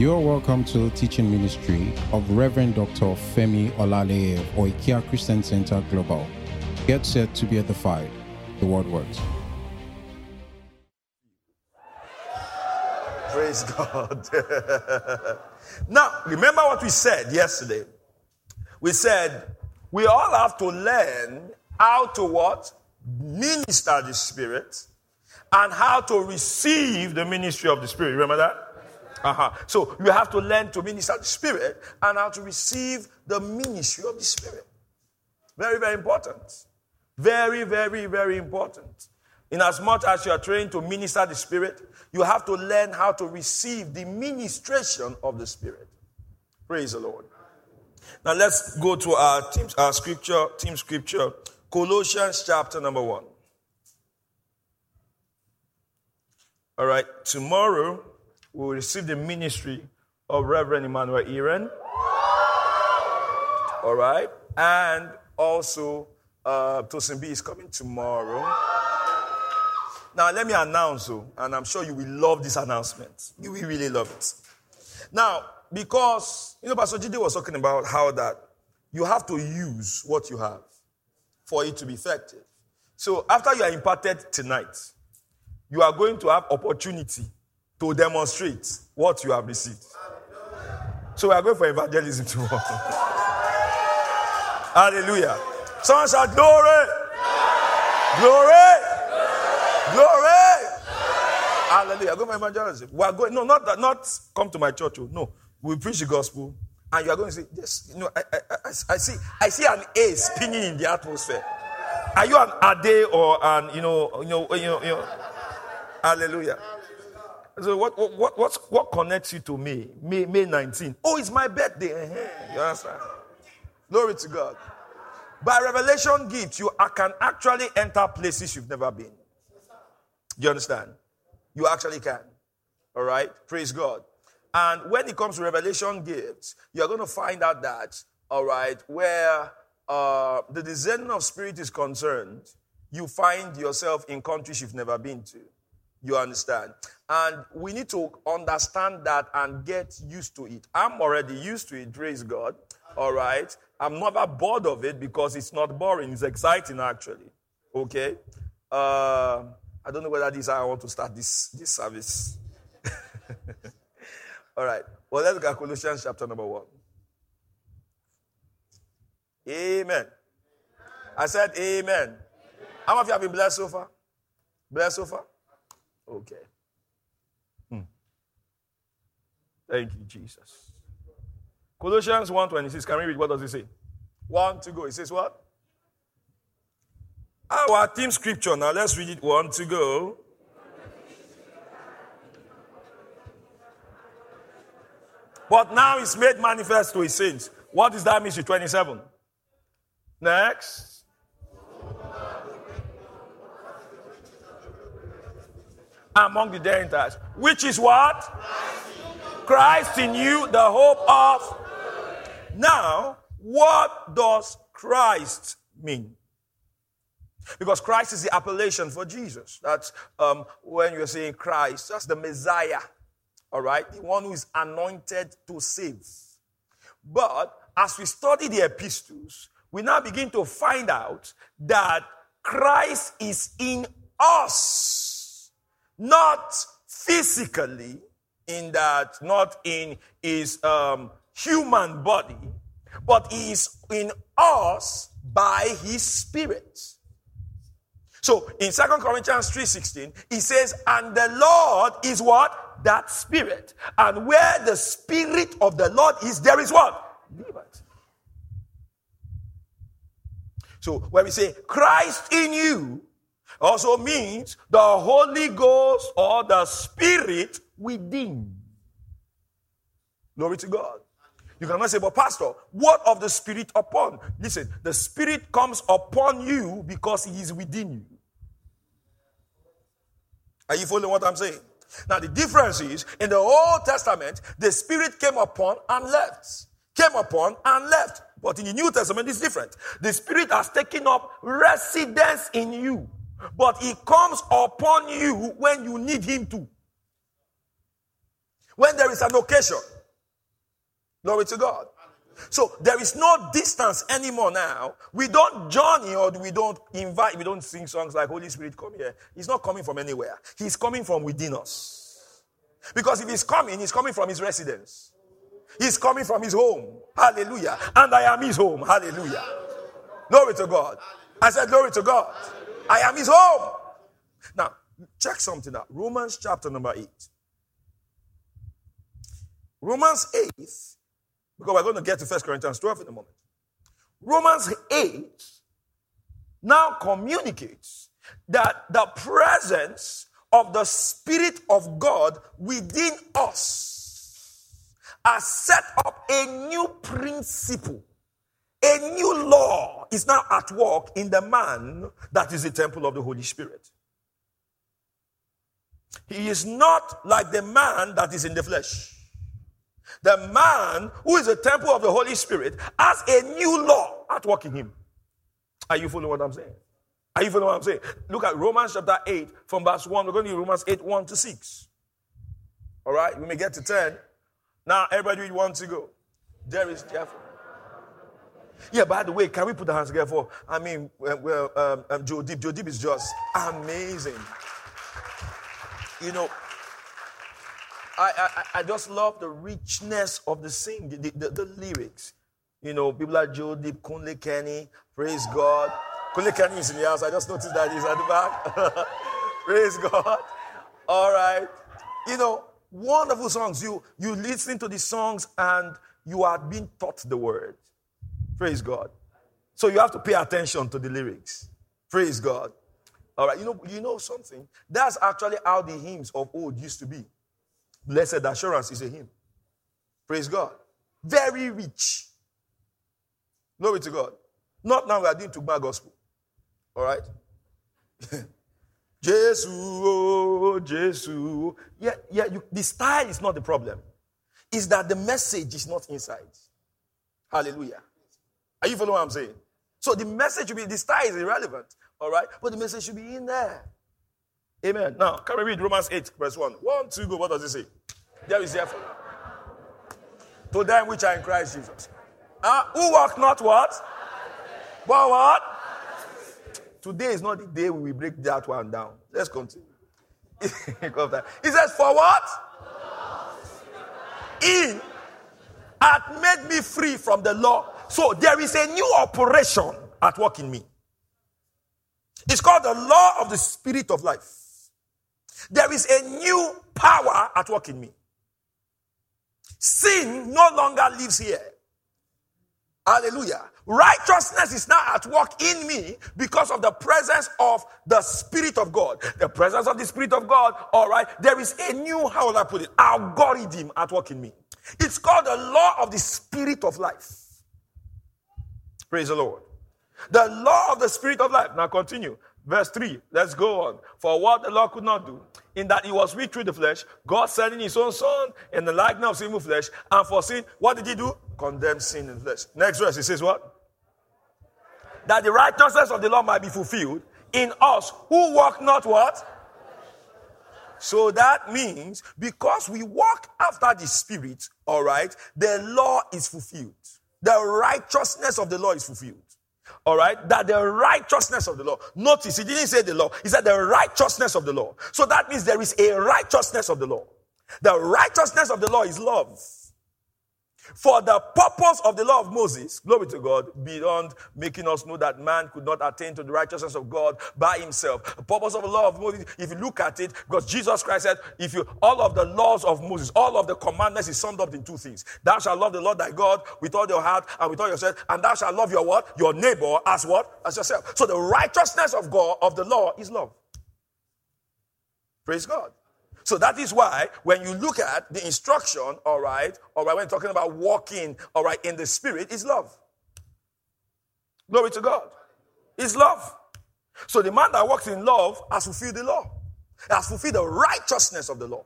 You are welcome to the teaching ministry of Reverend Dr. Femi Olaleye of Oikia Christian Center Global. Get set to be edified. The word works. Praise God. now, remember what we said yesterday. We said we all have to learn how to what? Minister the Spirit and how to receive the ministry of the Spirit. Remember that? Uh-huh. So you have to learn to minister the Spirit and how to receive the ministry of the Spirit. Very, very important. Very, very, very important. In as much as you are trained to minister the Spirit, you have to learn how to receive the ministration of the Spirit. Praise the Lord. Now let's go to our team, our scripture, team scripture, Colossians chapter number one. All right, tomorrow we will receive the ministry of Reverend Emmanuel Iren. All right, and also uh, Tosin B is coming tomorrow. Now, let me announce, oh, and I'm sure you will love this announcement. You will really love it. Now, because, you know, Pastor Jide was talking about how that you have to use what you have for it to be effective. So, after you are imparted tonight, you are going to have opportunity to demonstrate what you have received. So, we are going for evangelism tomorrow. Hallelujah. Someone shout, Glory! Glory! Glory! Hallelujah. Go for evangelism. We are going, no, not that, not come to my church. Oh, no. We preach the gospel, and you are going to say, Yes, you know, I, I, I, I see I see an A spinning in the atmosphere. Are you an Ade or an, you know, you know, you know, you know Hallelujah. So what, what, what, what connects you to me? May, May 19. Oh, it's my birthday. You understand? Glory to God. By revelation gift, you can actually enter places you've never been. Do you understand? You actually can. All right? Praise God. And when it comes to revelation gifts, you're going to find out that, all right, where uh, the discerning of spirit is concerned, you find yourself in countries you've never been to. You understand? And we need to understand that and get used to it. I'm already used to it, praise God. All right? I'm never bored of it because it's not boring. It's exciting, actually. Okay? Uh, I don't know whether this is how I want to start this, this service. All right. Well, let's look at Colossians chapter number one. Amen. I said amen. How many of you have been blessed so far? Blessed so far? Okay. Hmm. Thank you, Jesus. Colossians 1.26. Can we read? What does it say? One to go. It says what? Our team scripture. Now let's read it. One to go. But now it's made manifest to his saints. What is that mystery? 27. Next. Among the Gentiles. Which is what? Christ in you, the hope of. Now, what does Christ mean? Because Christ is the appellation for Jesus. That's um, when you're saying Christ, that's the Messiah. All right? The one who is anointed to save. But as we study the epistles, we now begin to find out that Christ is in us, not physically, in that, not in his um, human body, but he is in us by his spirit. So in Second Corinthians 3:16, he says, and the Lord is what? That spirit. And where the spirit of the Lord is, there is what? Liberty. So when we say Christ in you, also means the Holy Ghost or the Spirit within. Glory to God. You cannot say, but Pastor, what of the Spirit upon? Listen, the Spirit comes upon you because He is within you. Are you following what I'm saying? Now, the difference is in the Old Testament, the Spirit came upon and left. Came upon and left. But in the New Testament, it's different. The Spirit has taken up residence in you, but He comes upon you when you need Him to. When there is an occasion. Glory to God. So there is no distance anymore now. We don't journey or we don't invite, we don't sing songs like Holy Spirit come here. He's not coming from anywhere. He's coming from within us. Because if he's coming, he's coming from his residence. He's coming from his home. Hallelujah. And I am his home. Hallelujah. Glory to God. I said, Glory to God. I am his home. Now, check something out. Romans chapter number 8. Romans 8 because we're going to get to 1 Corinthians 12 in a moment. Romans 8 now communicates that the presence of the Spirit of God within us has set up a new principle. A new law is now at work in the man that is the temple of the Holy Spirit. He is not like the man that is in the flesh. The man who is a temple of the Holy Spirit has a new law at work in him. Are you following what I'm saying? Are you following what I'm saying? Look at Romans chapter 8 from verse 1. We're going to Romans 8 1 to 6. All right, we may get to 10. Now, everybody wants to go. There is Jeff. Yeah, by the way, can we put the hands together for, I mean, well, um, um, Joe Deep. Joe Deep is just amazing. You know, I, I, I just love the richness of the sing, the, the, the, lyrics. You know, people like Joe Deep, Kunle Kenny, praise God. Kunle Kenny is in the house. I just noticed that he's at the back. praise God. All right. You know, wonderful songs. You you listen to the songs and you are being taught the word. Praise God. So you have to pay attention to the lyrics. Praise God. All right. You know, you know something? That's actually how the hymns of old used to be. Blessed assurance is a hymn. Praise God. Very rich. Glory to God. Not now we are doing to my gospel. All right? Jesus, oh, Jesus. Yeah, yeah, you, the style is not the problem. It's that the message is not inside. Hallelujah. Are you following what I'm saying? So the message should be, the style is irrelevant. All right? But the message should be in there. Amen. Now, can we read Romans 8, verse 1? One, two, go. What does it say? There is therefore. To them which are in Christ Jesus. Uh, who walk not what? But what? Today is not the day we break that one down. Let's continue. he says, For what? In hath made me free from the law. So there is a new operation at work in me. It's called the law of the spirit of life. There is a new power at work in me. Sin no longer lives here. Hallelujah. Righteousness is now at work in me because of the presence of the Spirit of God. The presence of the Spirit of God, all right, there is a new, how will I put it, algorithm at work in me. It's called the law of the Spirit of life. Praise the Lord. The law of the Spirit of life. Now continue. Verse 3, let's go on. For what the law could not do, in that he was weak through the flesh, God sending his own son in the likeness of sinful flesh, and for sin, what did he do? Condemn sin in flesh. Next verse, he says what? That the righteousness of the law might be fulfilled in us who walk not what? So that means because we walk after the Spirit, all right, the law is fulfilled. The righteousness of the law is fulfilled. All right, that the righteousness of the law. Notice he didn't say the law, he said the righteousness of the law. So that means there is a righteousness of the law. The righteousness of the law is love. For the purpose of the law of Moses, glory to God, beyond making us know that man could not attain to the righteousness of God by himself. The purpose of the law of Moses, if you look at it, because Jesus Christ said, if you, all of the laws of Moses, all of the commandments is summed up in two things. Thou shalt love the Lord thy God with all your heart and with all your yourself, and thou shalt love your what? Your neighbor as what? As yourself. So the righteousness of God, of the law, is love. Praise God. So that is why when you look at the instruction, all right, all right, when talking about walking, all right, in the spirit, is love. Glory to God. It's love. So the man that walks in love has fulfilled the law, has fulfilled the righteousness of the law.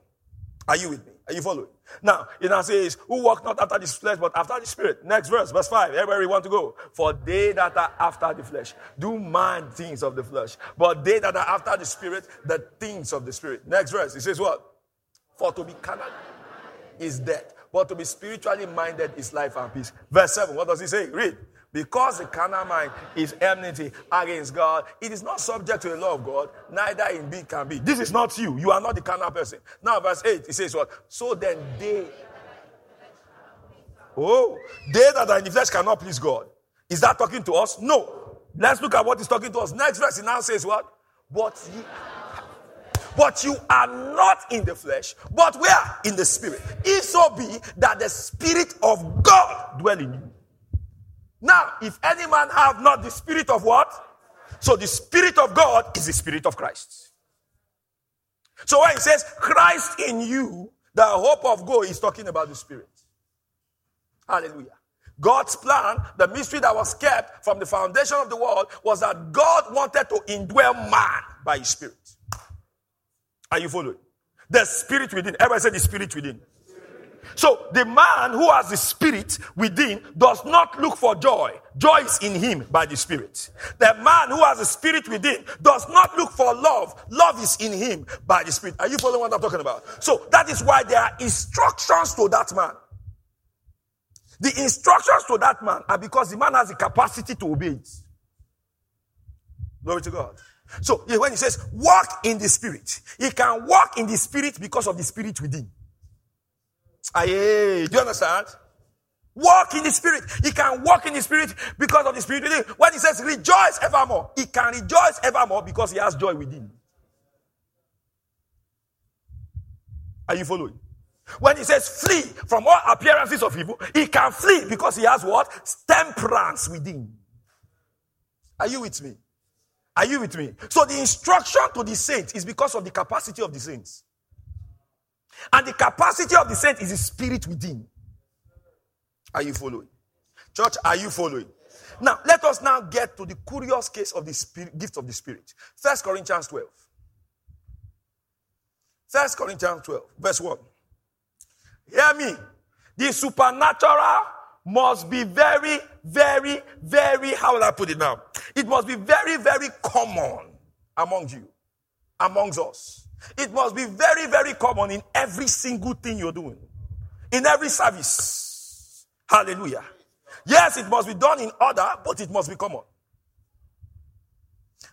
Are you with me? Are you following? Now, it now says, Who walk not after the flesh, but after the spirit. Next verse, verse 5. Everybody want to go. For they that are after the flesh do mind things of the flesh, but they that are after the spirit, the things of the spirit. Next verse, it says what? For to be carnal. is death. But to be spiritually minded is life and peace. Verse 7, what does he say? Read. Because the carnal mind is enmity against God, it is not subject to the law of God, neither in indeed can be. This is not you. You are not the carnal person. Now, verse 8, it says what? So then they. Oh, they that are in the flesh cannot please God. Is that talking to us? No. Let's look at what he's talking to us. Next verse, he now says what? But ye but you are not in the flesh, but we are in the spirit. If so be that the spirit of God dwell in you. Now, if any man have not the spirit of what? So the spirit of God is the spirit of Christ. So when he says Christ in you, the hope of God is talking about the spirit. Hallelujah. God's plan, the mystery that was kept from the foundation of the world, was that God wanted to indwell man by his spirit. Are you following? The spirit within. Everybody said the spirit within. So the man who has the spirit within does not look for joy. Joy is in him by the spirit. The man who has the spirit within does not look for love. Love is in him by the spirit. Are you following what I'm talking about? So that is why there are instructions to that man. The instructions to that man are because the man has the capacity to obey it. Glory to God. So when he says walk in the spirit, he can walk in the spirit because of the spirit within. Aye, do you understand? Walk in the spirit. He can walk in the spirit because of the spirit within. When he says rejoice evermore, he can rejoice evermore because he has joy within. Are you following? When he says flee from all appearances of evil, he can flee because he has what? Temperance within. Are you with me? Are you with me? So the instruction to the saints is because of the capacity of the saints. And the capacity of the saint is the spirit within. Are you following? Church, are you following? Now, let us now get to the curious case of the spirit, gift of the spirit. First Corinthians 12. First Corinthians 12, verse 1. Hear me. The supernatural must be very, very, very, how will I put it now? It must be very, very common among you, amongst us. It must be very, very common in every single thing you're doing, in every service. Hallelujah. Yes, it must be done in order, but it must be common.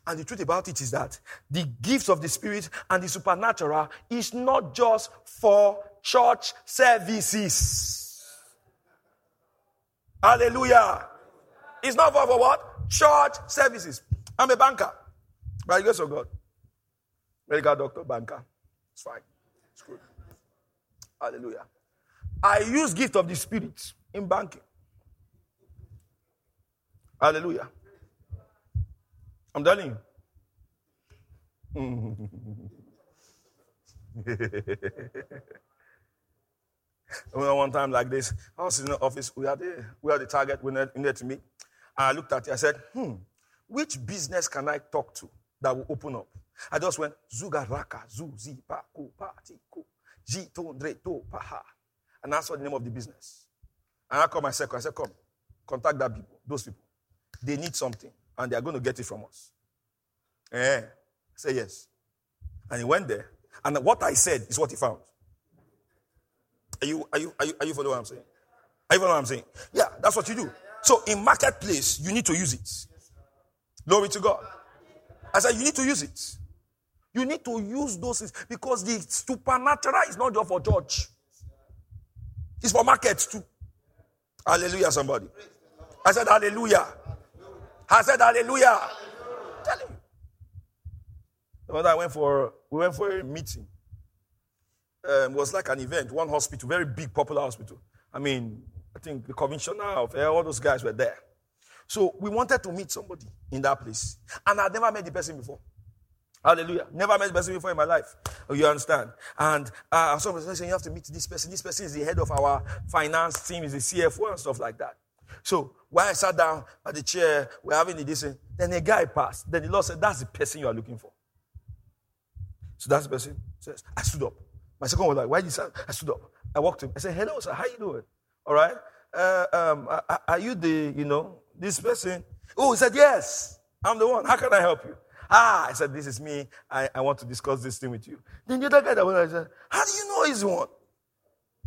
And the truth about it is that the gifts of the Spirit and the supernatural is not just for church services. Hallelujah. It's not for, for what? Church services. I'm a banker. By the grace of God. Medical doctor, banker. It's fine. It's good. Hallelujah. I use gift of the spirit in banking. Hallelujah. I'm telling you. one time like this, I was in the office. We had the, we had the target. We needed to meet. And I looked at it. I said, hmm, which business can I talk to that will open up? I just went, Zugaraka, Zu, Zi, Pa, Ku, Pa, Ti, Ku, Ji, To, Dre, To, Pa, Ha. And that's what the name of the business. And I called my secretary. I said, come, contact that people, those people. They need something, and they are going to get it from us. Eh. Say yes. And he went there, and what I said is what he found. Are you, are you, are you, are you following what I'm saying? Are you following what I'm saying? Yeah, that's what you do. So in marketplace, you need to use it. Glory to God. I said, you need to use it. You need to use those things because the supernatural is not just for church. It's for markets too. Hallelujah, somebody. I said, Hallelujah. I said, Hallelujah. Telling you. The I went for, we went for a meeting. Um, it was like an event, one hospital, very big, popular hospital. I mean, I think the commissioner of all those guys were there. So we wanted to meet somebody in that place. And I'd never met the person before. Hallelujah. Never met person before in my life. Oh, you understand? And uh, someone saying, You have to meet this person. This person is the head of our finance team, is the CFO and stuff like that. So when I sat down at the chair, we're having the this, then a guy passed. Then the Lord said, That's the person you are looking for. So that's the person. Says, I stood up. My second was like, Why did you say? I stood up. I walked to him. I said, Hello, sir. How you doing? All right. Uh, um, are you the, you know, this person? Oh, he said, Yes. I'm the one. How can I help you? Ah, I said, This is me. I, I want to discuss this thing with you. Then the other guy that went, I said, How do you know he's one?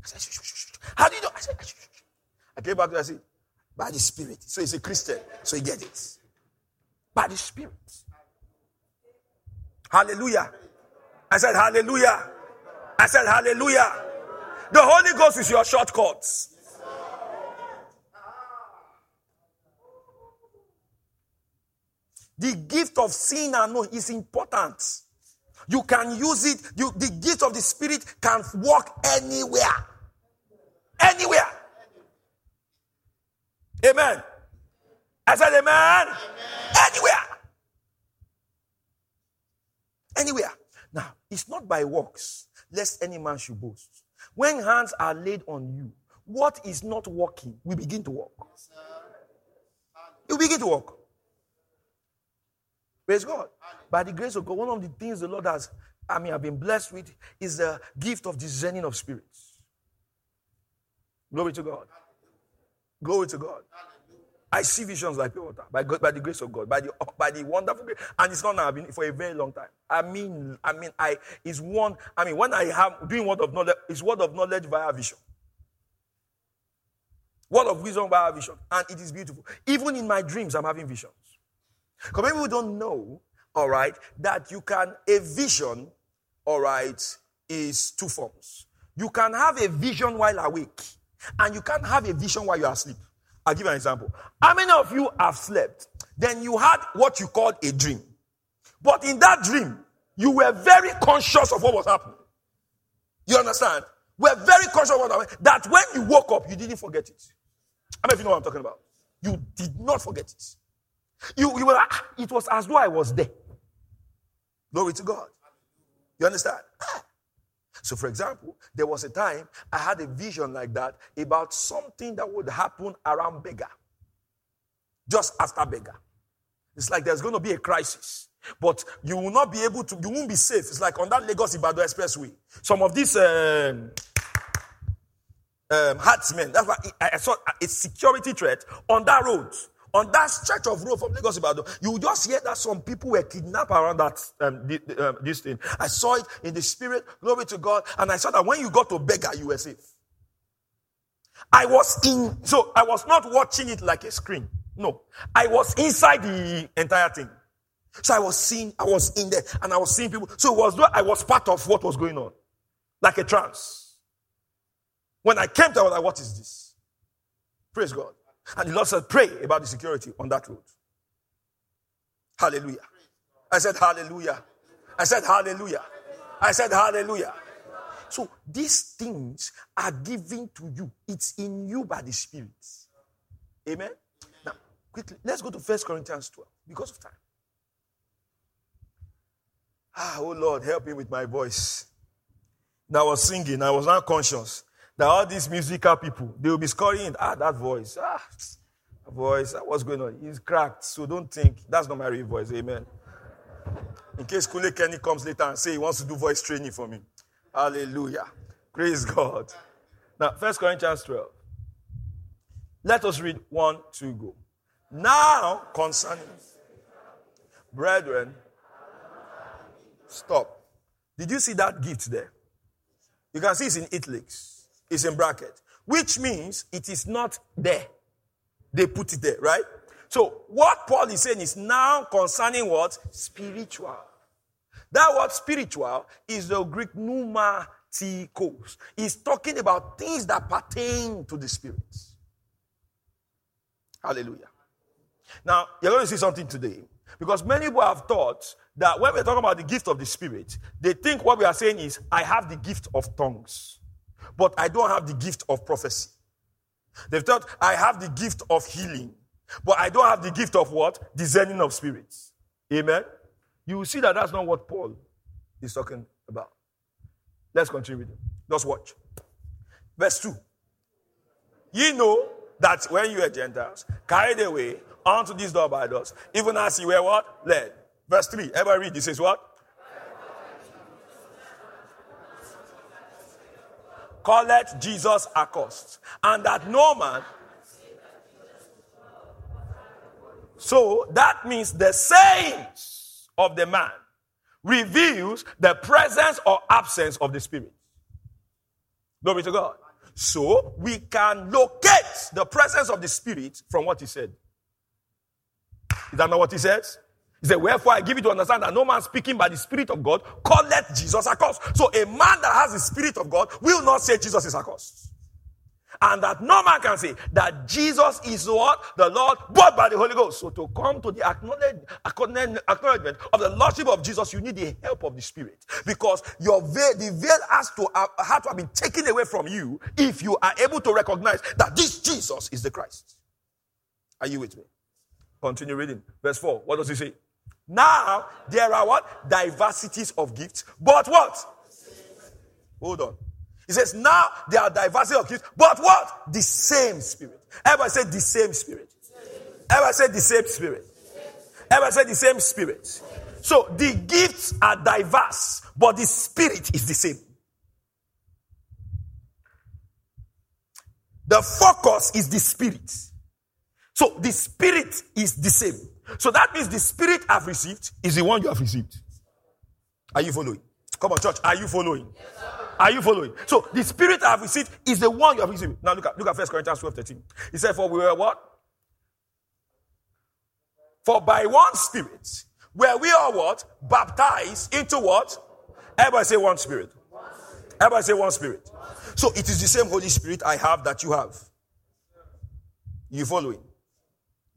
I said. How do you know? I said. I came back to I said, by the Spirit. So he's a Christian, so he gets it. By the Spirit. Hallelujah. I said, Hallelujah. I said, Hallelujah. The Holy Ghost is your shortcuts. The gift of seeing and knowing is important. You can use it. You, the gift of the Spirit can work anywhere. Anywhere. Amen. I said, Amen. amen. Anywhere. Anywhere. Now, it's not by works, lest any man should boast. When hands are laid on you, what is not working, we begin to work. You begin to work. Praise God. By the grace of God, one of the things the Lord has, I mean, I've been blessed with is the gift of discerning of spirits. Glory to God. Glory to God. I see visions like water by, God, by the grace of God, by the by the wonderful grace, and it's not now. Been for a very long time. I mean, I mean, I is one. I mean, when I have doing word of knowledge, it's word of knowledge via vision, word of wisdom via vision, and it is beautiful. Even in my dreams, I'm having visions. Because many people don't know, all right, that you can a vision, all right, is two forms. You can have a vision while awake, and you can have a vision while you're asleep. I'll give you an example. How many of you have slept? Then you had what you called a dream. But in that dream, you were very conscious of what was happening. You understand? We're very conscious of what happened. That when you woke up, you didn't forget it. How many of you know what I'm talking about? You did not forget it. You, you were ah, it was as though I was there. Glory to God. You understand? So, for example, there was a time I had a vision like that about something that would happen around Berger, just after Berger. It's like there's going to be a crisis, but you will not be able to, you won't be safe. It's like on that Lagos Ibadan Expressway. Some of these um, um, herdsmen, that's why I saw a security threat on that road on that stretch of road from Lagos Ibadan, you just hear that some people were kidnapped around that um, um, this thing. I saw it in the spirit, glory to God, and I saw that when you got to Berger, you were safe. I was in, so I was not watching it like a screen. No, I was inside the entire thing. So I was seeing, I was in there, and I was seeing people. So it was I was part of what was going on, like a trance. When I came to, I was like, "What is this?" Praise God. And the Lord said, pray about the security on that road. Hallelujah. I said, Hallelujah. I said, Hallelujah. I said, Hallelujah. So these things are given to you. It's in you by the Spirit. Amen. Now, quickly, let's go to First Corinthians 12 because of time. Ah, oh Lord, help me with my voice. Now I was singing, I was not conscious that all these musical people, they will be scoring, ah, that voice, ah, voice, ah, what's going on? He's cracked, so don't think that's not my real voice. Amen. In case Kunle Kenny comes later and say he wants to do voice training for me. Hallelujah. Praise God. Now, First Corinthians 12. Let us read 1, 2, go. Now, concerning brethren, stop. Did you see that gift there? You can see it's in italics is in bracket, which means it is not there. They put it there, right? So what Paul is saying is now concerning what? Spiritual. That word spiritual is the Greek pneumatikos. He's talking about things that pertain to the spirits. Hallelujah. Now, you're going to see something today. Because many people have thought that when we're talking about the gift of the Spirit, they think what we are saying is, I have the gift of tongues but I don't have the gift of prophecy. They've thought I have the gift of healing, but I don't have the gift of what? Discerning of spirits. Amen. You will see that that's not what Paul is talking about. Let's continue with it. Just watch. Verse 2. Ye know that when you were Gentiles, carried away unto these door by us, even as you were what? Led. Verse 3. Everybody read this is what? Calleth Jesus accursed, and that no man. So that means the sayings of the man reveals the presence or absence of the spirit. Glory to God. So we can locate the presence of the Spirit from what he said. Is that not what he says? He said, Wherefore I give you to understand that no man speaking by the Spirit of God calleth Jesus a accursed. So a man that has the Spirit of God will not say Jesus is a accursed. And that no man can say that Jesus is what? The Lord, but by the Holy Ghost. So to come to the acknowledgement of the Lordship of Jesus, you need the help of the Spirit. Because your veil, the veil has to, have, to have been taken away from you if you are able to recognize that this Jesus is the Christ. Are you with me? Continue reading. Verse 4. What does he say? Now there are what? Diversities of gifts. But what? Hold on. He says, now there are diversity of gifts, but what? The same spirit. Ever say the same spirit? Ever say the same spirit? Ever say the same spirit? So the gifts are diverse, but the spirit is the same. The focus is the spirit. So the spirit is the same. So that means the spirit I've received is the one you have received. Are you following? Come on, church. Are you following? Yes, are you following? So the spirit I have received is the one you have received. Now look at look at First Corinthians 12, 13. He said, For we were what? For by one spirit were we all what? Baptized into what? Everybody say one spirit. Everybody say one spirit. So it is the same Holy Spirit I have that you have. You following?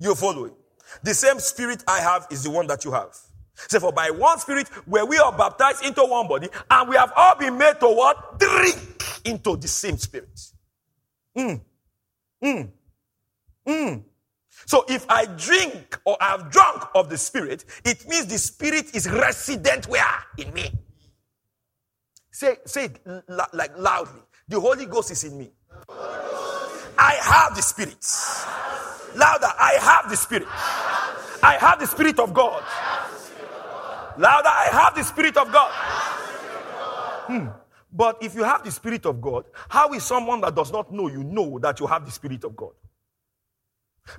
You following? The same spirit I have is the one that you have. Say, for by one spirit where we are baptized into one body, and we have all been made to what? Drink into the same spirit. Mm. Mm. Mm. So if I drink or I have drunk of the spirit, it means the spirit is resident where? In me. Say, say it like loudly. The Holy Ghost is in me. I have the spirit. Louder, I have the spirit. I have the spirit of God. Louder, I have the Spirit of God. Hmm. But if you have the Spirit of God, how is someone that does not know you know that you have the Spirit of God?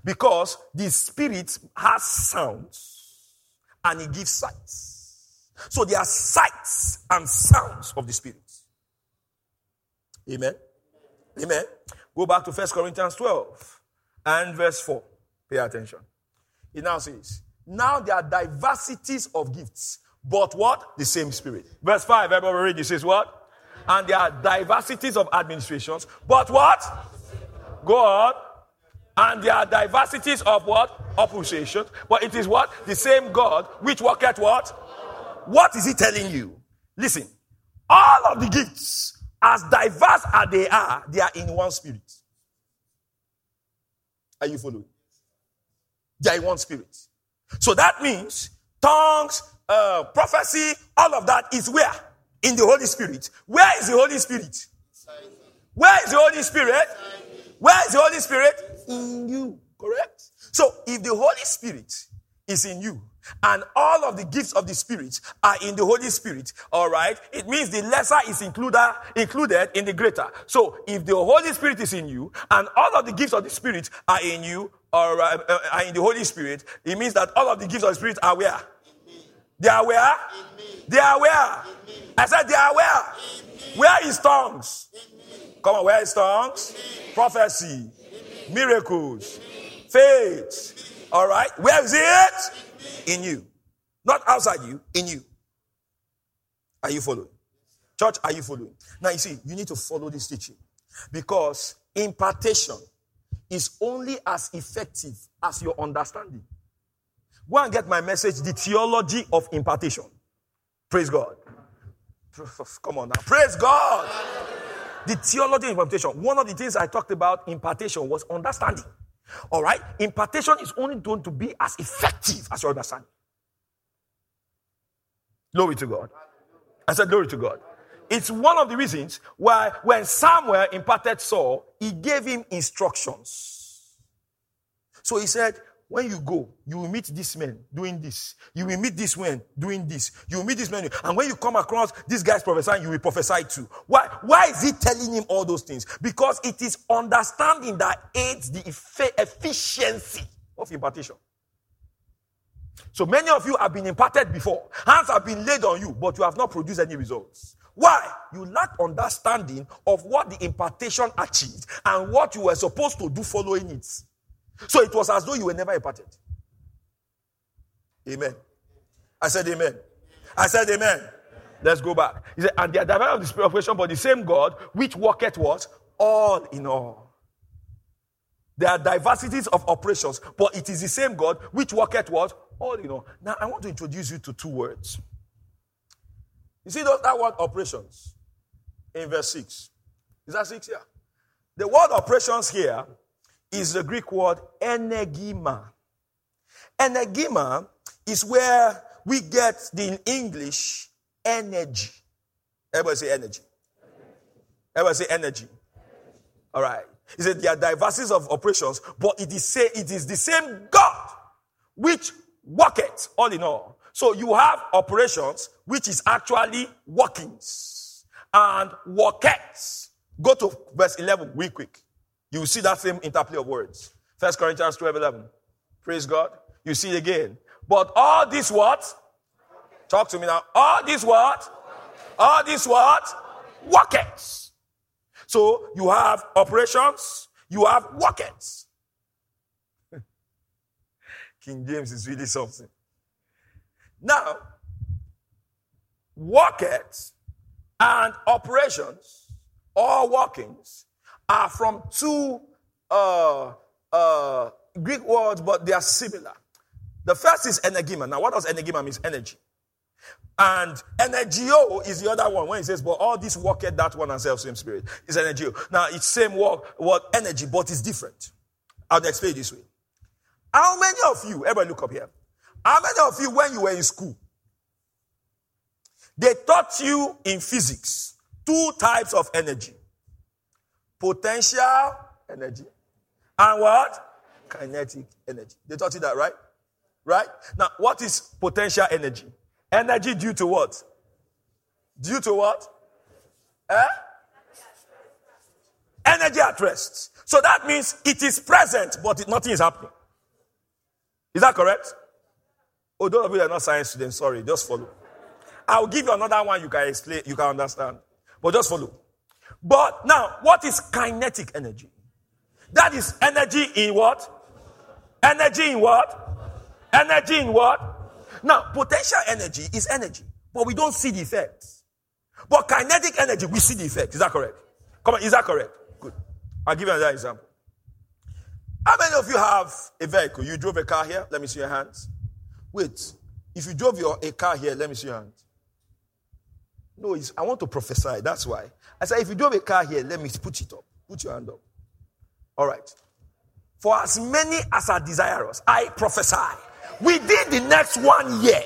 Because the Spirit has sounds and it gives sights. So there are sights and sounds of the Spirit. Amen. Amen. Go back to 1 Corinthians 12 and verse 4. Pay attention. It now says, now there are diversities of gifts, but what? The same spirit. Verse 5, everybody read, it says what? And there are diversities of administrations, but what? God. And there are diversities of what? Oppositions. But it is what? The same God which worketh what? What is he telling you? Listen, all of the gifts, as diverse as they are, they are in one spirit. Are you following? They are one spirit. So that means tongues, uh, prophecy, all of that is where? In the Holy Spirit. Where is the Holy Spirit? Where is the Holy Spirit? Where is the Holy Spirit? In you. Correct? So if the Holy Spirit is in you, and all of the gifts of the Spirit are in the Holy Spirit, all right, it means the lesser is included, included in the greater. So if the Holy Spirit is in you and all of the gifts of the Spirit are in you, or uh, uh, are in the Holy Spirit, it means that all of the gifts of the Spirit are where? They are where? They are where? I said they are where? Where is tongues? Come on, where is tongues? Prophecy, miracles, faith. All right, where is it? In you. Not outside you, in you. Are you following? Church, are you following? Now you see, you need to follow this teaching because impartation is only as effective as your understanding. Go and get my message, The Theology of Impartation. Praise God. Come on now. Praise God. The theology of impartation. One of the things I talked about impartation was understanding. All right? Impartation is only going to be as effective as your understanding. Glory to God. I said, Glory to God. It's one of the reasons why when Samuel imparted Saul, he gave him instructions. So he said, when you go, you will meet this man doing this. You will meet this man doing this. You will meet this man. And when you come across this guy's prophesying, you will prophesy too. Why? Why is he telling him all those things? Because it is understanding that aids the efficiency of impartation. So many of you have been imparted before. Hands have been laid on you, but you have not produced any results. Why? You lack understanding of what the impartation achieved and what you were supposed to do following it. So it was as though you were never imparted. Amen. I said amen. I said amen. Let's go back. He said, and they are divided of the spirit but the same God which worketh was all in all. There are diversities of operations, but it is the same God which worketh what? All in all. Now I want to introduce you to two words. You see those, that word operations in verse 6. Is that 6 here? The word operations here is the Greek word energema. Energema is where we get the in English energy. Everybody say energy. Everybody say energy. All right. He said there are diversities of operations, but it is say it is the same God which worketh all in all. So you have operations which is actually workings and worketh. Go to verse 11 real quick. You see that same interplay of words. First Corinthians 12 11. Praise God. You see it again. But all this what? Talk to me now. All this what? All this what? Workets. So you have operations, you have workets. King James is really something. Now, workets and operations or workings are from two uh, uh, Greek words, but they are similar. The first is energema. Now, what does energema mean? Energy. And energio is the other one. When he says, but all this worketh that one and self same spirit is energio. Now, it's same work, word energy, but it's different. I'll explain this way. How many of you, everybody look up here. How many of you, when you were in school, they taught you in physics two types of energy potential energy and what? Kinetic energy. They taught you that, right? Right? Now, what is potential energy? Energy due to what? Due to what? Eh? Energy at rest. So that means it is present, but nothing is happening. Is that correct? Oh, those of you that are not science students, sorry, just follow. I'll give you another one you can explain, you can understand. But just follow. But now, what is kinetic energy? That is energy in what? Energy in what? Energy in what? Now, potential energy is energy, but we don't see the effects. But kinetic energy, we see the effect. Is that correct? Come on, is that correct? Good. I'll give you another example. How many of you have a vehicle? You drove a car here? Let me see your hands. Wait. If you drove your a car here, let me see your hands. No, I want to prophesy. That's why. I said, if you drove a car here, let me put it up. Put your hand up. All right. For as many as are desirous, I prophesy. Within the next one year,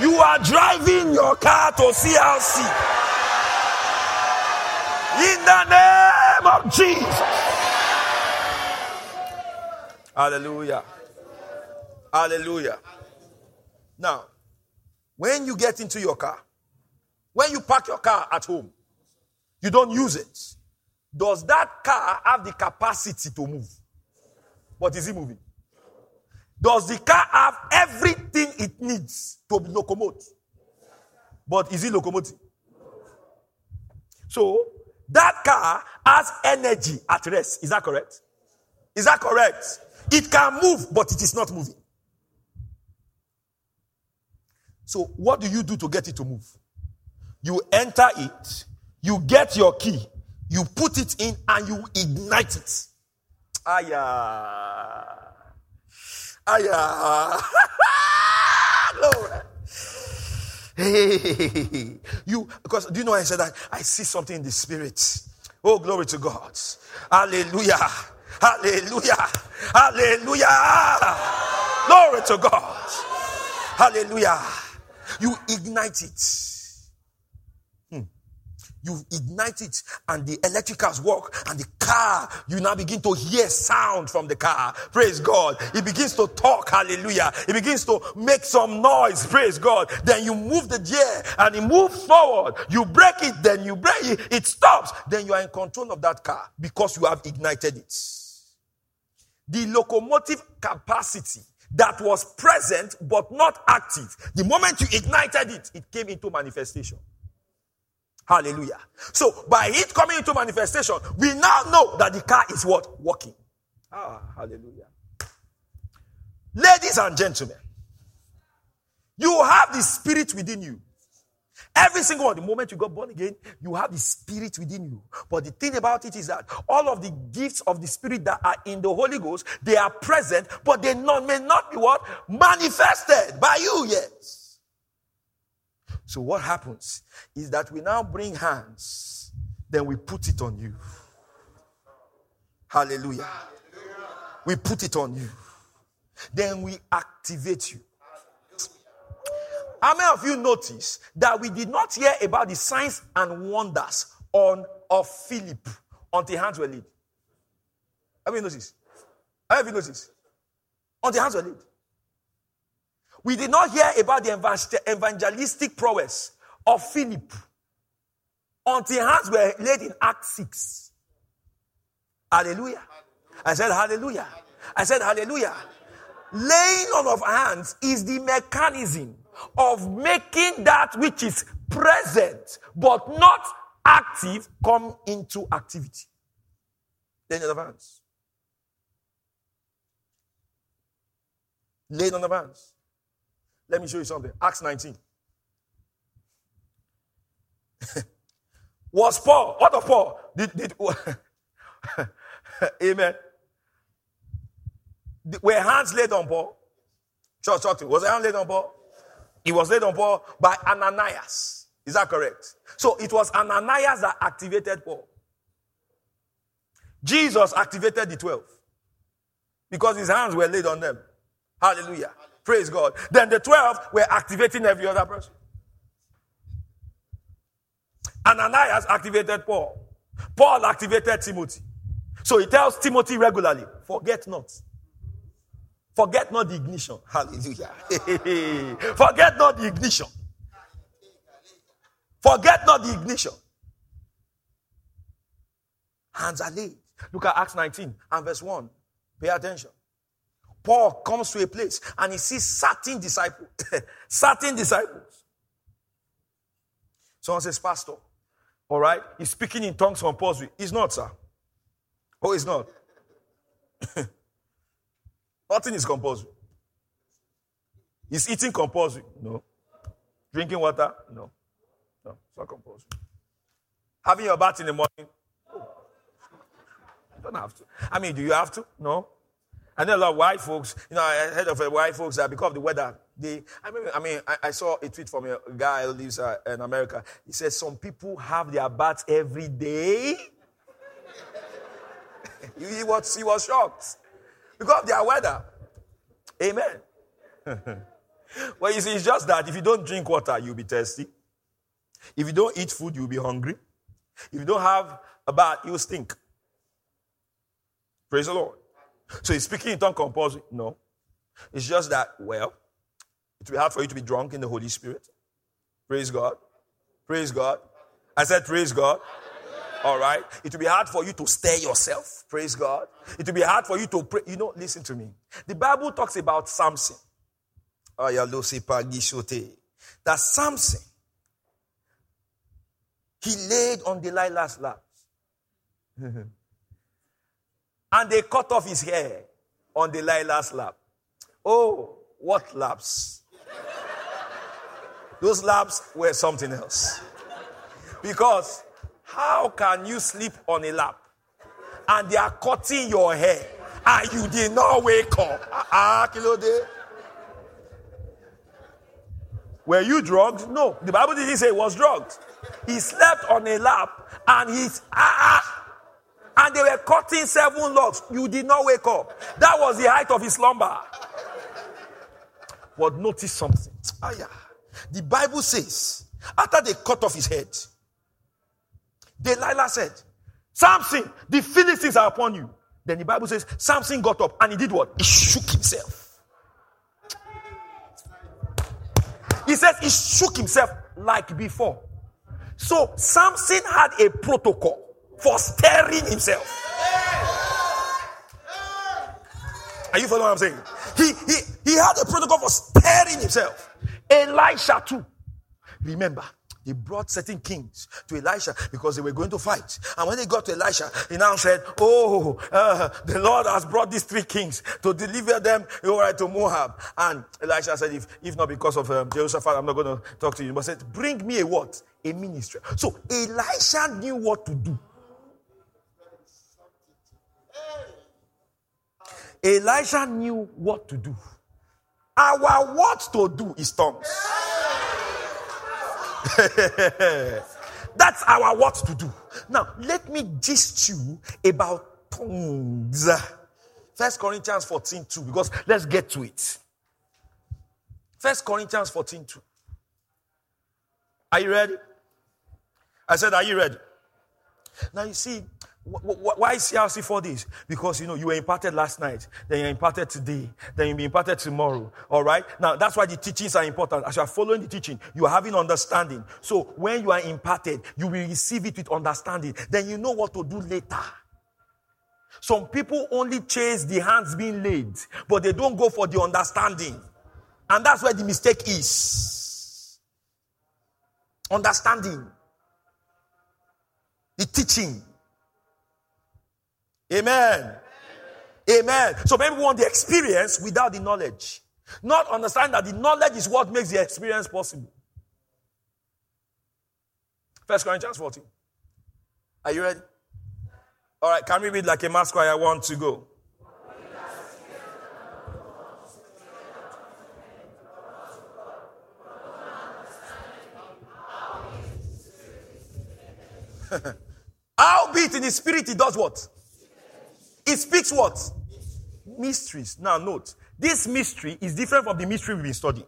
you are driving your car to CLC. In the name of Jesus. Hallelujah. Hallelujah. Now, when you get into your car, when you park your car at home, you don't use it. Does that car have the capacity to move? What is it moving? Does the car have everything it needs to locomote? But is it locomotive? So that car has energy at rest. Is that correct? Is that correct? It can move, but it is not moving. So, what do you do to get it to move? You enter it, you get your key, you put it in, and you ignite it. Aya. Aya. Glory. Hey, you because do you know I said that I see something in the spirit. Oh, glory to God. Hallelujah. Hallelujah. Hallelujah. Glory to God. Hallelujah. You ignite it. You ignite it and the electricals work and the car, you now begin to hear sound from the car. Praise God. It begins to talk. Hallelujah. It begins to make some noise. Praise God. Then you move the gear and it moves forward. You break it, then you break it. It stops. Then you are in control of that car because you have ignited it. The locomotive capacity that was present but not active. The moment you ignited it, it came into manifestation. Hallelujah. So by it coming into manifestation, we now know that the car is what? Working. Ah, hallelujah. Ladies and gentlemen, you have the spirit within you. Every single one, the moment you got born again, you have the spirit within you. But the thing about it is that all of the gifts of the spirit that are in the Holy Ghost, they are present, but they not, may not be what? Manifested by you yet. So what happens is that we now bring hands, then we put it on you. Hallelujah. We put it on you. Then we activate you. How many of you notice that we did not hear about the signs and wonders on of Philip until hands were laid? Have you noticed? Have you noticed? Until hands were laid. We did not hear about the evangelistic prowess of Philip until hands were laid in Act 6. Hallelujah. I said, Hallelujah. I said, Hallelujah. Laying on of hands is the mechanism of making that which is present but not active come into activity. Laying on of hands. Laying on of hands. Let me show you something. Acts 19. Was Paul, what of Paul? Did, did Amen. Were hands laid on Paul? Church, talk to Was hand laid on Paul? It was laid on Paul by Ananias. Is that correct? So it was Ananias that activated Paul. Jesus activated the 12 because his hands were laid on them. Hallelujah. Praise God. Then the 12 were activating every other person. Ananias activated Paul. Paul activated Timothy. So he tells Timothy regularly, forget not. Forget not the ignition. Hallelujah. Forget not the ignition. Forget not the ignition. Hands are laid. Look at Acts 19 and verse 1. Pay attention. Paul comes to a place and he sees certain disciples. certain disciples. Someone says, Pastor, all right, he's speaking in tongues compulsory. He's not, sir. Oh, he's not. Nothing is compulsory. Is eating compulsory? No. Drinking water? No. No, it's not compulsory. Having your bath in the morning? Oh. You don't have to. I mean, do you have to? No. I know a lot of white folks, you know, I heard of white folks that because of the weather, they, I mean, I, mean, I, I saw a tweet from a guy who lives uh, in America. He says some people have their baths every day. he, was, he was shocked because of their weather. Amen. well, you see, it's just that if you don't drink water, you'll be thirsty. If you don't eat food, you'll be hungry. If you don't have a bath, you'll stink. Praise the Lord. So he's speaking in tongue compulsory? No. It's just that, well, it will be hard for you to be drunk in the Holy Spirit. Praise God. Praise God. I said, Praise God. All right. It will be hard for you to stay yourself. Praise God. It will be hard for you to pray. You know, listen to me. The Bible talks about Samson. That Samson, he laid on Delilah's lap. and they cut off his hair on Delilah's lap. Oh, what laps? Those laps were something else. Because how can you sleep on a lap and they are cutting your hair and you did not wake up? Ah, kilo day. Were you drugged? No. The Bible didn't say he was drugged. He slept on a lap and he's ah, ah and they were cutting seven logs. You did not wake up. That was the height of his slumber. But notice something. Ah, yeah. The Bible says, after they cut off his head, Delilah said, Samson, the Philistines are upon you. Then the Bible says, Samson got up and he did what? He shook himself. He says he shook himself like before. So Samson had a protocol for stirring himself. Are you following what I'm saying? He, he, he had a protocol for stirring himself. Elisha too. Remember, He brought certain kings to Elisha because they were going to fight. And when they got to Elisha, he now said, Oh, uh, the Lord has brought these three kings to deliver them over to Moab. And Elisha said, If, if not because of um, Jehoshaphat, I'm not going to talk to you. But said, Bring me a what? A minstrel. So Elisha knew what to do. Elisha knew what to do. Our what to do is tongues. That's our what to do. Now, let me gist you about tongues. First Corinthians 14 2, because let's get to it. First Corinthians 14 2. Are you ready? I said, Are you ready? Now, you see, why CRC for this? Because you know you were imparted last night, then you're imparted today, then you'll be imparted tomorrow. All right. Now that's why the teachings are important. As you are following the teaching, you are having understanding. So when you are imparted, you will receive it with understanding. Then you know what to do later. Some people only chase the hands being laid, but they don't go for the understanding. And that's where the mistake is. Understanding. The teaching. Amen. Amen. So maybe we want the experience without the knowledge. Not understand that the knowledge is what makes the experience possible. First Corinthians 14. Are you ready? All right, can we read like a choir? I want to go. Albeit in the spirit, he does what? It speaks what? Mysteries. Now, note, this mystery is different from the mystery we've been studying.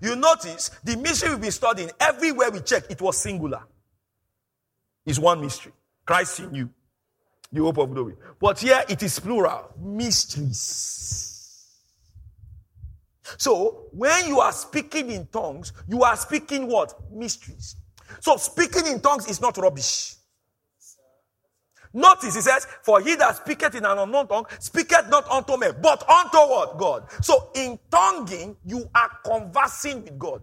You notice the mystery we've been studying, everywhere we check, it was singular. It's one mystery. Christ in you, the hope of glory. But here it is plural. Mysteries. So, when you are speaking in tongues, you are speaking what? Mysteries. So, speaking in tongues is not rubbish. Notice he says, For he that speaketh in an unknown tongue speaketh not unto men, but unto what? God. So in tonguing, you are conversing with God.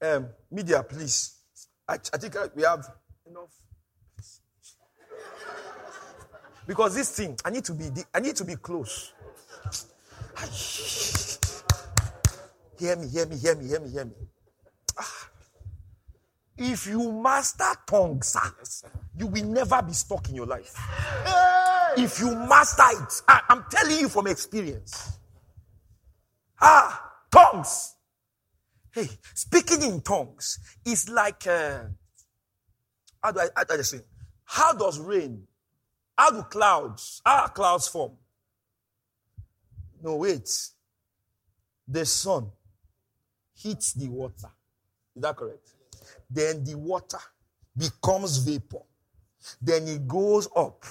Um, media, please. I, I think we have enough. Because this thing, I need to be, I need to be close. Hear me, hear me, hear me, hear me, hear me. If you master tongues, you will never be stuck in your life. If you master it, I, am telling you from experience. Ah, tongues. Hey, speaking in tongues is like, uh, how do I, how do I say? How does rain, how do clouds, how clouds form? No, wait. The sun hits the water. Is that correct? Then the water becomes vapor. Then it goes up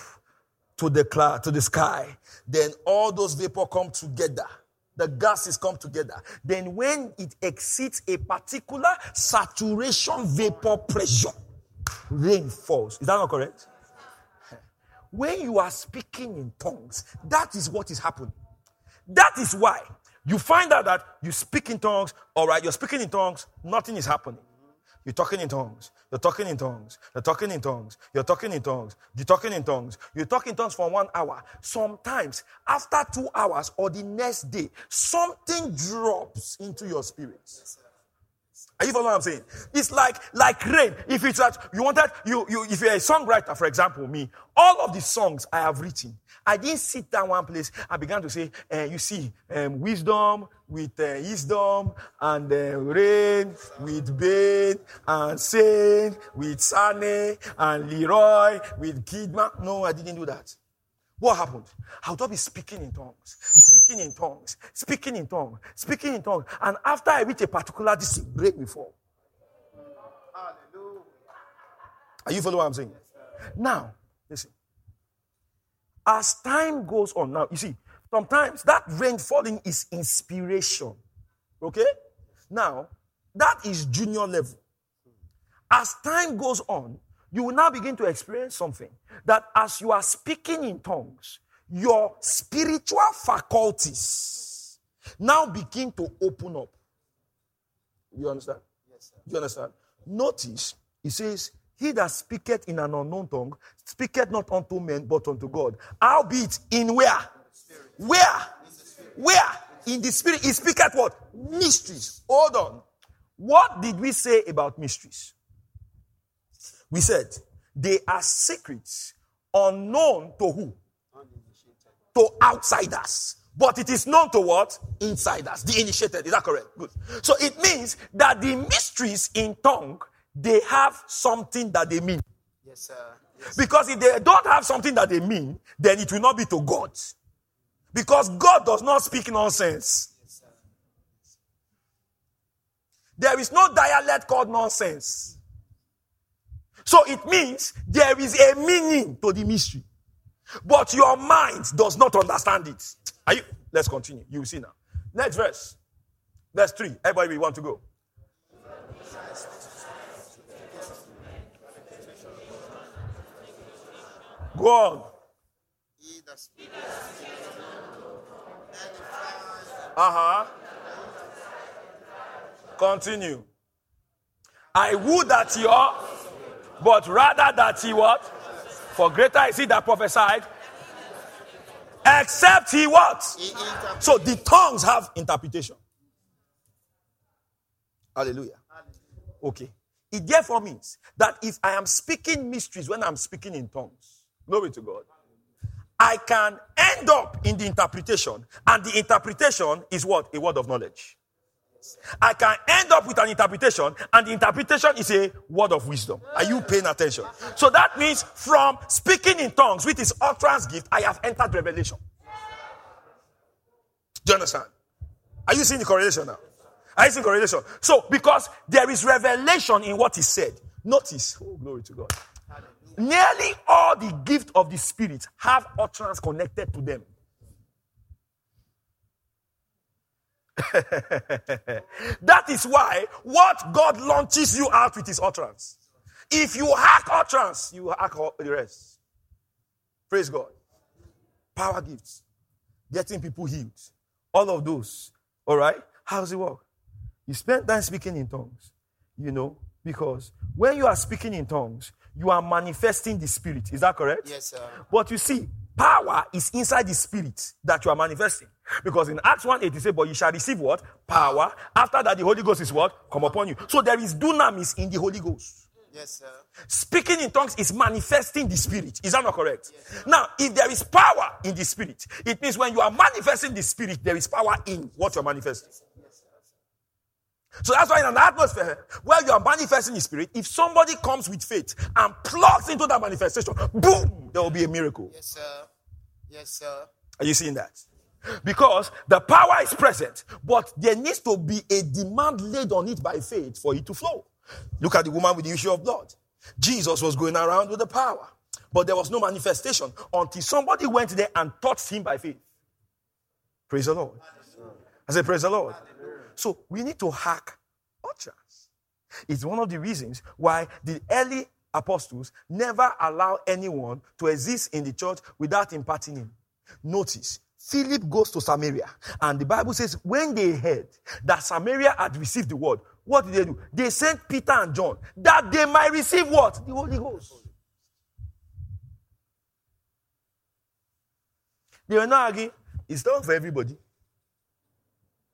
to the cloud, to the sky. Then all those vapor come together. The gases come together. Then when it exceeds a particular saturation vapor pressure, rain falls. Is that not correct? When you are speaking in tongues, that is what is happening. That is why you find out that you speak in tongues, all right, you're speaking in tongues, nothing is happening. You're talking in tongues. You're talking in tongues. You're talking in tongues. You're talking in tongues. You're talking in tongues. You talk in tongues for one hour. Sometimes, after two hours or the next day, something drops into your spirit. Are you following what I'm saying? It's like like rain. If it's that you wanted you you if you're a songwriter, for example, me, all of the songs I have written, I didn't sit down one place. I began to say, uh, you see, um, wisdom with uh, wisdom and uh, rain with Bain and Saint with Sane and Leroy with Kidman. No, I didn't do that. What happened? I would be speaking in tongues, speaking in tongues, speaking in tongues, speaking in tongues. And after I reach a particular distance, break me fall. Are you following what I'm saying? Now, listen. As time goes on, now you see, sometimes that rain falling is inspiration. Okay? Now, that is junior level. As time goes on, you will now begin to experience something that as you are speaking in tongues, your spiritual faculties now begin to open up. You understand? Yes, sir. You understand? Notice, he says, He that speaketh in an unknown tongue speaketh not unto men but unto God. Albeit in where? Where? Where? In the spirit. He speaketh what? Mysteries. Hold on. What did we say about mysteries? We said they are secrets unknown to who? To outsiders. But it is known to what? Insiders. The initiated. Is that correct? Good. So it means that the mysteries in tongue, they have something that they mean. Yes, sir. Yes. Because if they don't have something that they mean, then it will not be to God. Because God does not speak nonsense. Yes, there is no dialect called nonsense. So it means there is a meaning to the mystery. But your mind does not understand it. Are you? Let's continue. You will see now. Next verse. Verse 3. Everybody, we want to go. Go on. Uh huh. Continue. I would that he your, but rather that he what? For greater is he that prophesied. Except he what? so the tongues have interpretation. Hallelujah. Okay. It therefore means that if I am speaking mysteries when I'm speaking in tongues, glory to God, I can end up in the interpretation, and the interpretation is what? A word of knowledge. I can end up with an interpretation, and the interpretation is a word of wisdom. Are you paying attention? So that means from speaking in tongues, which is utterance gift, I have entered revelation. Do you understand? Are you seeing the correlation now? Are you seeing correlation? So, because there is revelation in what is said, notice, oh, glory to God. Nearly all the gift of the Spirit have utterance connected to them. that is why what God launches you out with is utterance. If you hack utterance, you hack the rest. Praise God. Power gifts, getting people healed, all of those. All right? How does it work? You spend time speaking in tongues, you know, because when you are speaking in tongues, you are manifesting the spirit. Is that correct? Yes, sir. But you see, power is inside the spirit that you are manifesting. Because in Acts 1 8, it says, But you shall receive what? Power. After that, the Holy Ghost is what? Come upon you. So there is dunamis in the Holy Ghost. Yes, sir. Speaking in tongues is manifesting the spirit. Is that not correct? Yes, now, if there is power in the spirit, it means when you are manifesting the spirit, there is power in what you're manifesting. So that's why in an atmosphere where you are manifesting the spirit, if somebody comes with faith and plugs into that manifestation, boom, there will be a miracle. Yes, sir. Yes, sir. Are you seeing that? Because the power is present, but there needs to be a demand laid on it by faith for it to flow. Look at the woman with the issue of blood. Jesus was going around with the power, but there was no manifestation until somebody went there and touched him by faith. Praise the Lord. I say, Praise the Lord. So we need to hack utterance. It's one of the reasons why the early apostles never allow anyone to exist in the church without imparting him. Notice, Philip goes to Samaria, and the Bible says when they heard that Samaria had received the word, what did they do? They sent Peter and John that they might receive what? The Holy Ghost. They were not arguing. It's not for everybody.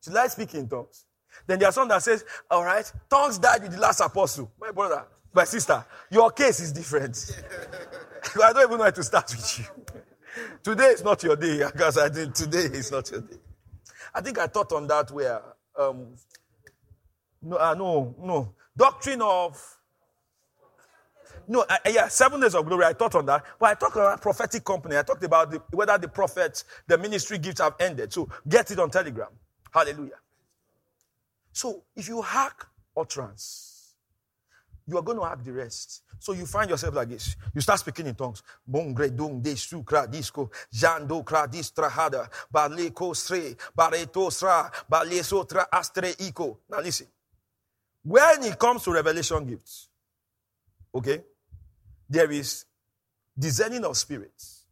Should I speak in tongues? Then there's some that says, all right, tongues died with the last apostle. My brother, my sister, your case is different. I don't even know how to start with you. today is not your day, because I think today is not your day. I think I thought on that where um, no, uh, no, no. Doctrine of no, uh, yeah, seven days of glory. I thought on that, but I talked about prophetic company. I talked about the, whether the prophets, the ministry gifts have ended. So get it on Telegram. Hallelujah. So if you hack utterance, you are going to hack the rest. So you find yourself like this. You start speaking in tongues. Bongre dung de sukra disco, jando kra distrahada, baleko stre, bareto sra, balesotra astre iko. Now listen. When it comes to revelation gifts, okay, there is discerning of spirits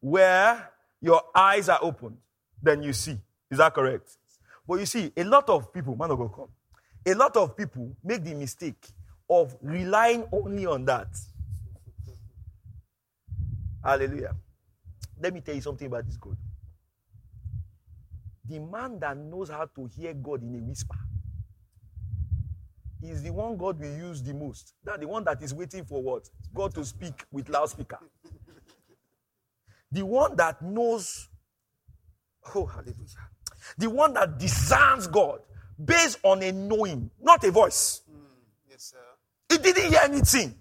where your eyes are opened, then you see. Is that correct? But you see, a lot of people, man of God, come. A lot of people make the mistake of relying only on that. Hallelujah. Let me tell you something about this God. The man that knows how to hear God in a whisper is the one God will use the most. That the one that is waiting for what? God to speak with loudspeaker. the one that knows, oh hallelujah. The one that discerns God based on a knowing, not a voice. Mm, yes, sir. He didn't hear anything,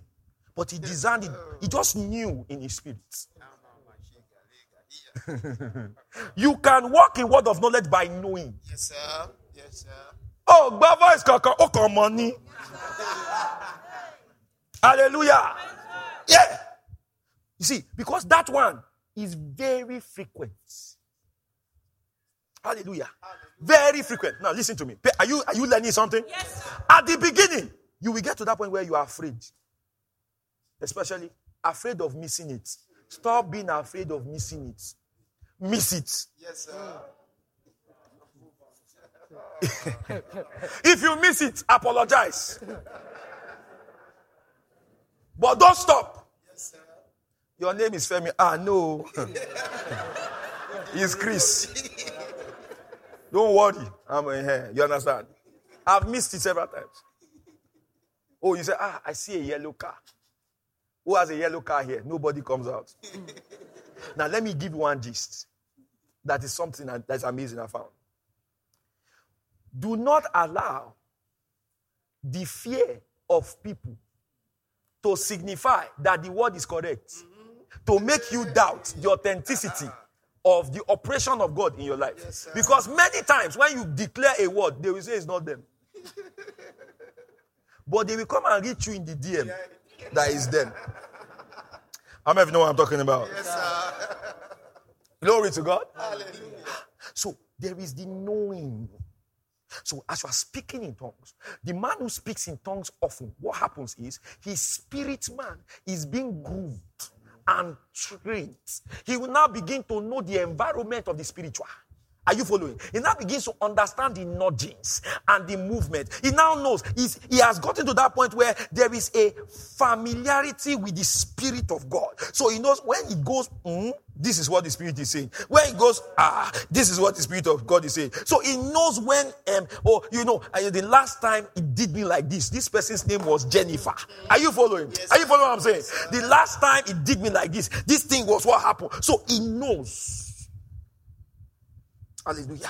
but he discerned it. He just knew in his spirit. You can walk in word of knowledge by knowing. Yes, sir. Yes, sir. Oh, gba voice kankan, ó kàn mọ́ ni. Hallelujah. Yeah. You see, because that one is very frequent. Hallelujah. Very frequent. Now listen to me. Are you are you learning something? Yes. At the beginning, you will get to that point where you are afraid. Especially afraid of missing it. Stop being afraid of missing it. Miss it. Yes, sir. If you miss it, apologize. But don't stop. Yes, sir. Your name is Femi. Ah, no. it's Chris. Don't worry. I'm in here. You understand? I've missed it several times. Oh, you say, ah, I see a yellow car. Who has a yellow car here? Nobody comes out. now, let me give you one gist. That is something that's amazing I found. Do not allow the fear of people to signify that the word is correct, to make you doubt the authenticity of the operation of God in your life. because many times when you declare a word, they will say it's not them. but they will come and reach you in the DM that is them. How many of you know what I'm talking about? Yes, sir. Glory to God. Hallelujah. So there is the knowing. So as you are speaking in tongues, the man who speaks in tongues often, what happens is his spirit man is being groomed and trained. He will now begin to know the environment of the spiritual. Are you following? He now begins to understand the nudgings and the movement. He now knows he's, he has gotten to that point where there is a familiarity with the Spirit of God. So he knows when he goes, "Mm, this is what the Spirit is saying. When he goes, ah, this is what the Spirit of God is saying. So he knows when, um, oh, you know, uh, the last time he did me like this, this person's name was Jennifer. Are you following? Yes, Are you following what I'm saying? The last time he did me like this, this thing was what happened. So he knows. Hallelujah.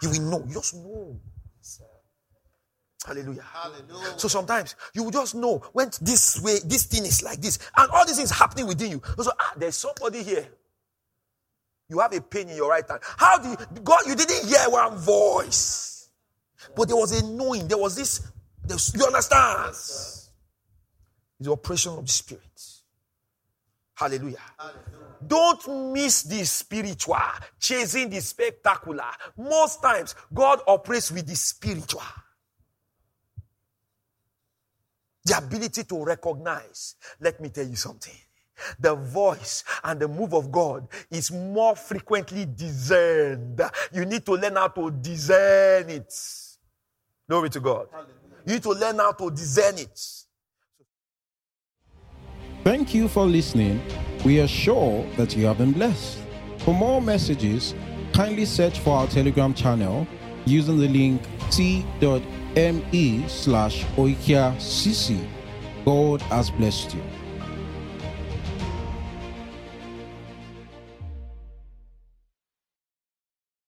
You will know. You just know. Hallelujah. Hallelujah. So sometimes you will just know when this way, this thing is like this, and all these things happening within you. So, ah, there's somebody here. You have a pain in your right hand. How do you, God, you didn't hear one voice, but there was a knowing. There was this, there was- you understand? It's the operation of the Spirit. Hallelujah. Don't miss the spiritual, chasing the spectacular. Most times, God operates with the spiritual. The ability to recognize. Let me tell you something. The voice and the move of God is more frequently discerned. You need to learn how to discern it. Glory to God. You need to learn how to discern it. Thank you for listening. We are sure that you have been blessed. For more messages, kindly search for our Telegram channel using the link t.me slash oikiacc. God has blessed you.